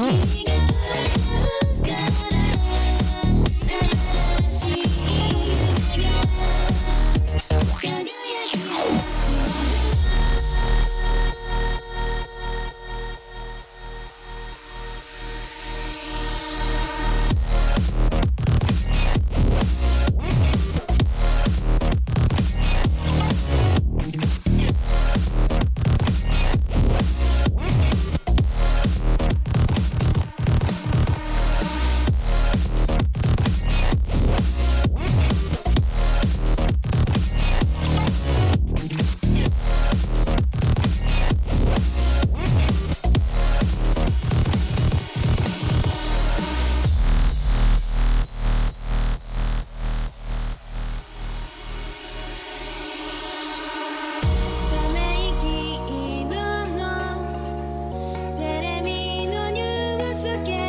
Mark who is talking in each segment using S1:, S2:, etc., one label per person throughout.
S1: What? once again.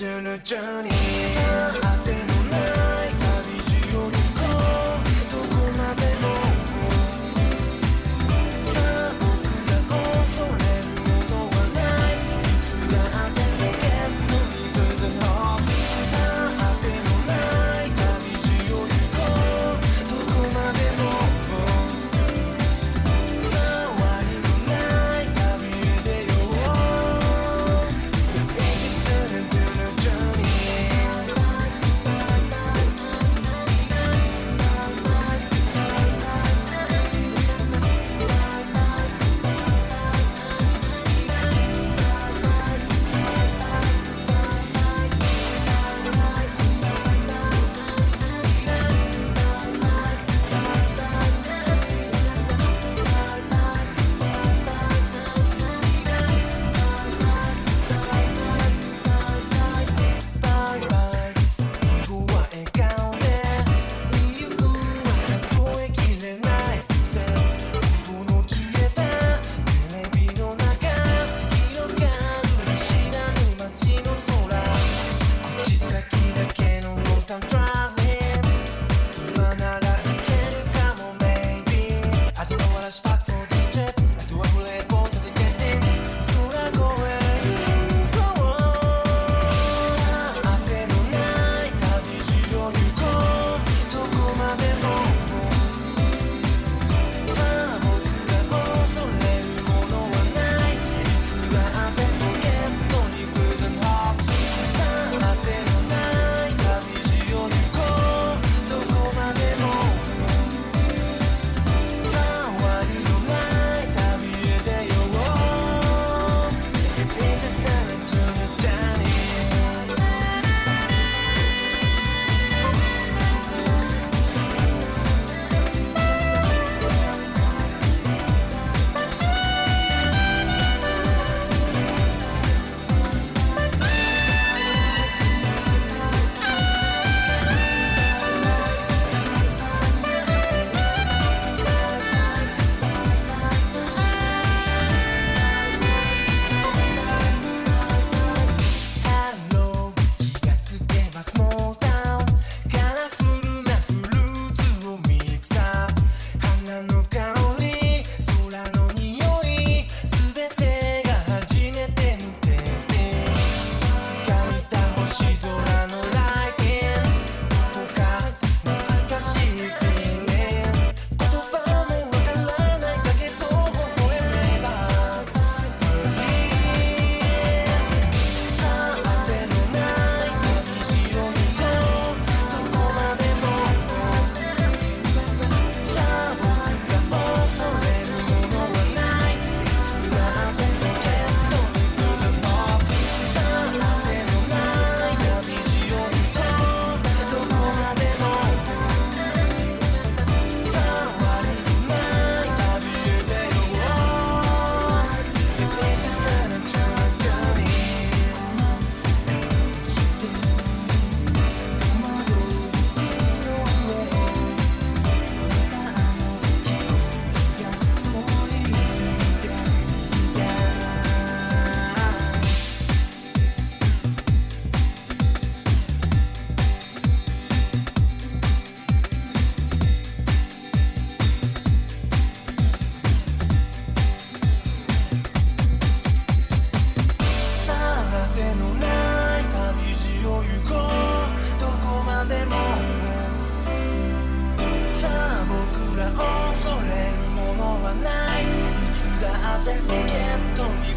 S1: Just a journey